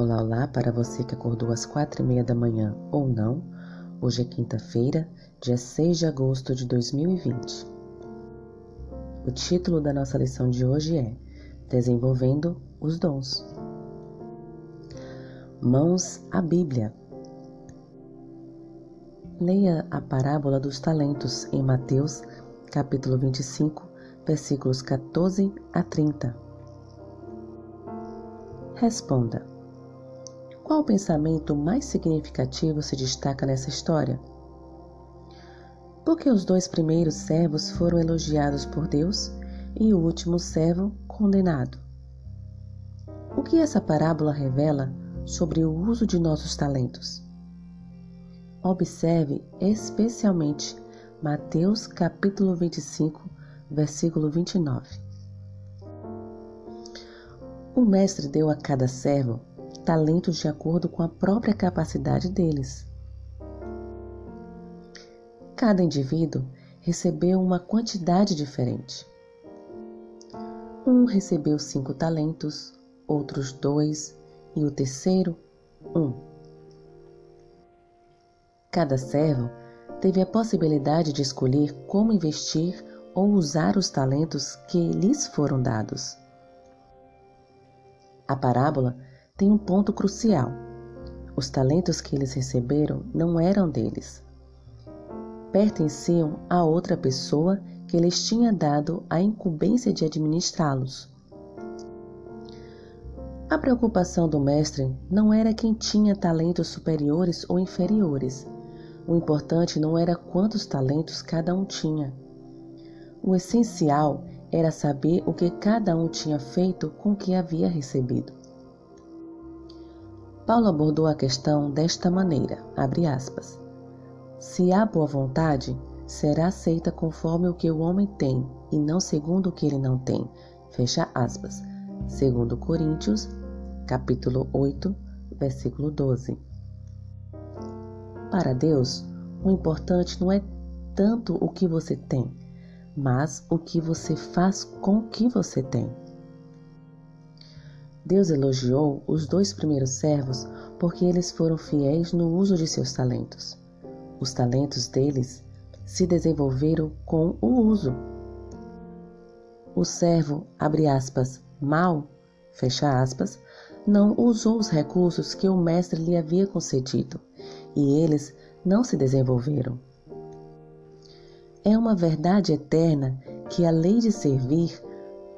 Olá, olá para você que acordou às quatro e meia da manhã ou não. Hoje é quinta-feira, dia 6 de agosto de 2020. O título da nossa lição de hoje é Desenvolvendo os Dons. Mãos à Bíblia. Leia a parábola dos talentos em Mateus, capítulo 25, versículos 14 a 30. Responda. Qual pensamento mais significativo se destaca nessa história? Porque os dois primeiros servos foram elogiados por Deus e o último servo condenado. O que essa parábola revela sobre o uso de nossos talentos? Observe especialmente Mateus capítulo 25, versículo 29. O mestre deu a cada servo talentos de acordo com a própria capacidade deles. Cada indivíduo recebeu uma quantidade diferente. Um recebeu cinco talentos, outros dois e o terceiro um. Cada servo teve a possibilidade de escolher como investir ou usar os talentos que lhes foram dados. A parábola tem um ponto crucial. Os talentos que eles receberam não eram deles. Pertenciam a outra pessoa que lhes tinha dado a incumbência de administrá-los. A preocupação do mestre não era quem tinha talentos superiores ou inferiores. O importante não era quantos talentos cada um tinha. O essencial era saber o que cada um tinha feito com o que havia recebido. Paulo abordou a questão desta maneira, aspas, Se há boa vontade, será aceita conforme o que o homem tem e não segundo o que ele não tem. Fecha aspas. Segundo Coríntios, capítulo 8, versículo 12. Para Deus, o importante não é tanto o que você tem, mas o que você faz com o que você tem. Deus elogiou os dois primeiros servos porque eles foram fiéis no uso de seus talentos. Os talentos deles se desenvolveram com o uso. O servo, abre aspas, mal, fecha aspas, não usou os recursos que o mestre lhe havia concedido e eles não se desenvolveram. É uma verdade eterna que a lei de servir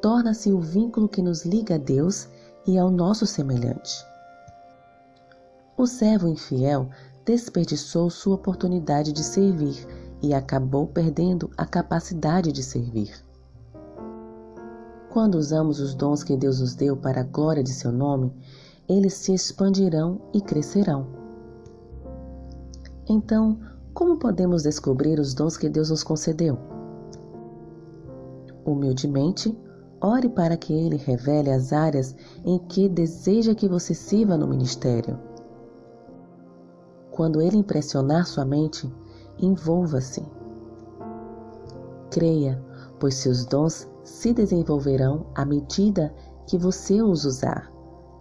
torna-se o vínculo que nos liga a Deus e ao nosso semelhante. O servo infiel desperdiçou sua oportunidade de servir e acabou perdendo a capacidade de servir. Quando usamos os dons que Deus nos deu para a glória de seu nome, eles se expandirão e crescerão. Então, como podemos descobrir os dons que Deus nos concedeu? Humildemente, Ore para que Ele revele as áreas em que deseja que você sirva no ministério. Quando Ele impressionar sua mente, envolva-se. Creia, pois seus dons se desenvolverão à medida que você os usar,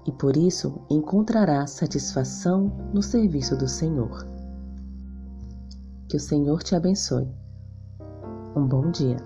e por isso encontrará satisfação no serviço do Senhor. Que o Senhor te abençoe. Um bom dia.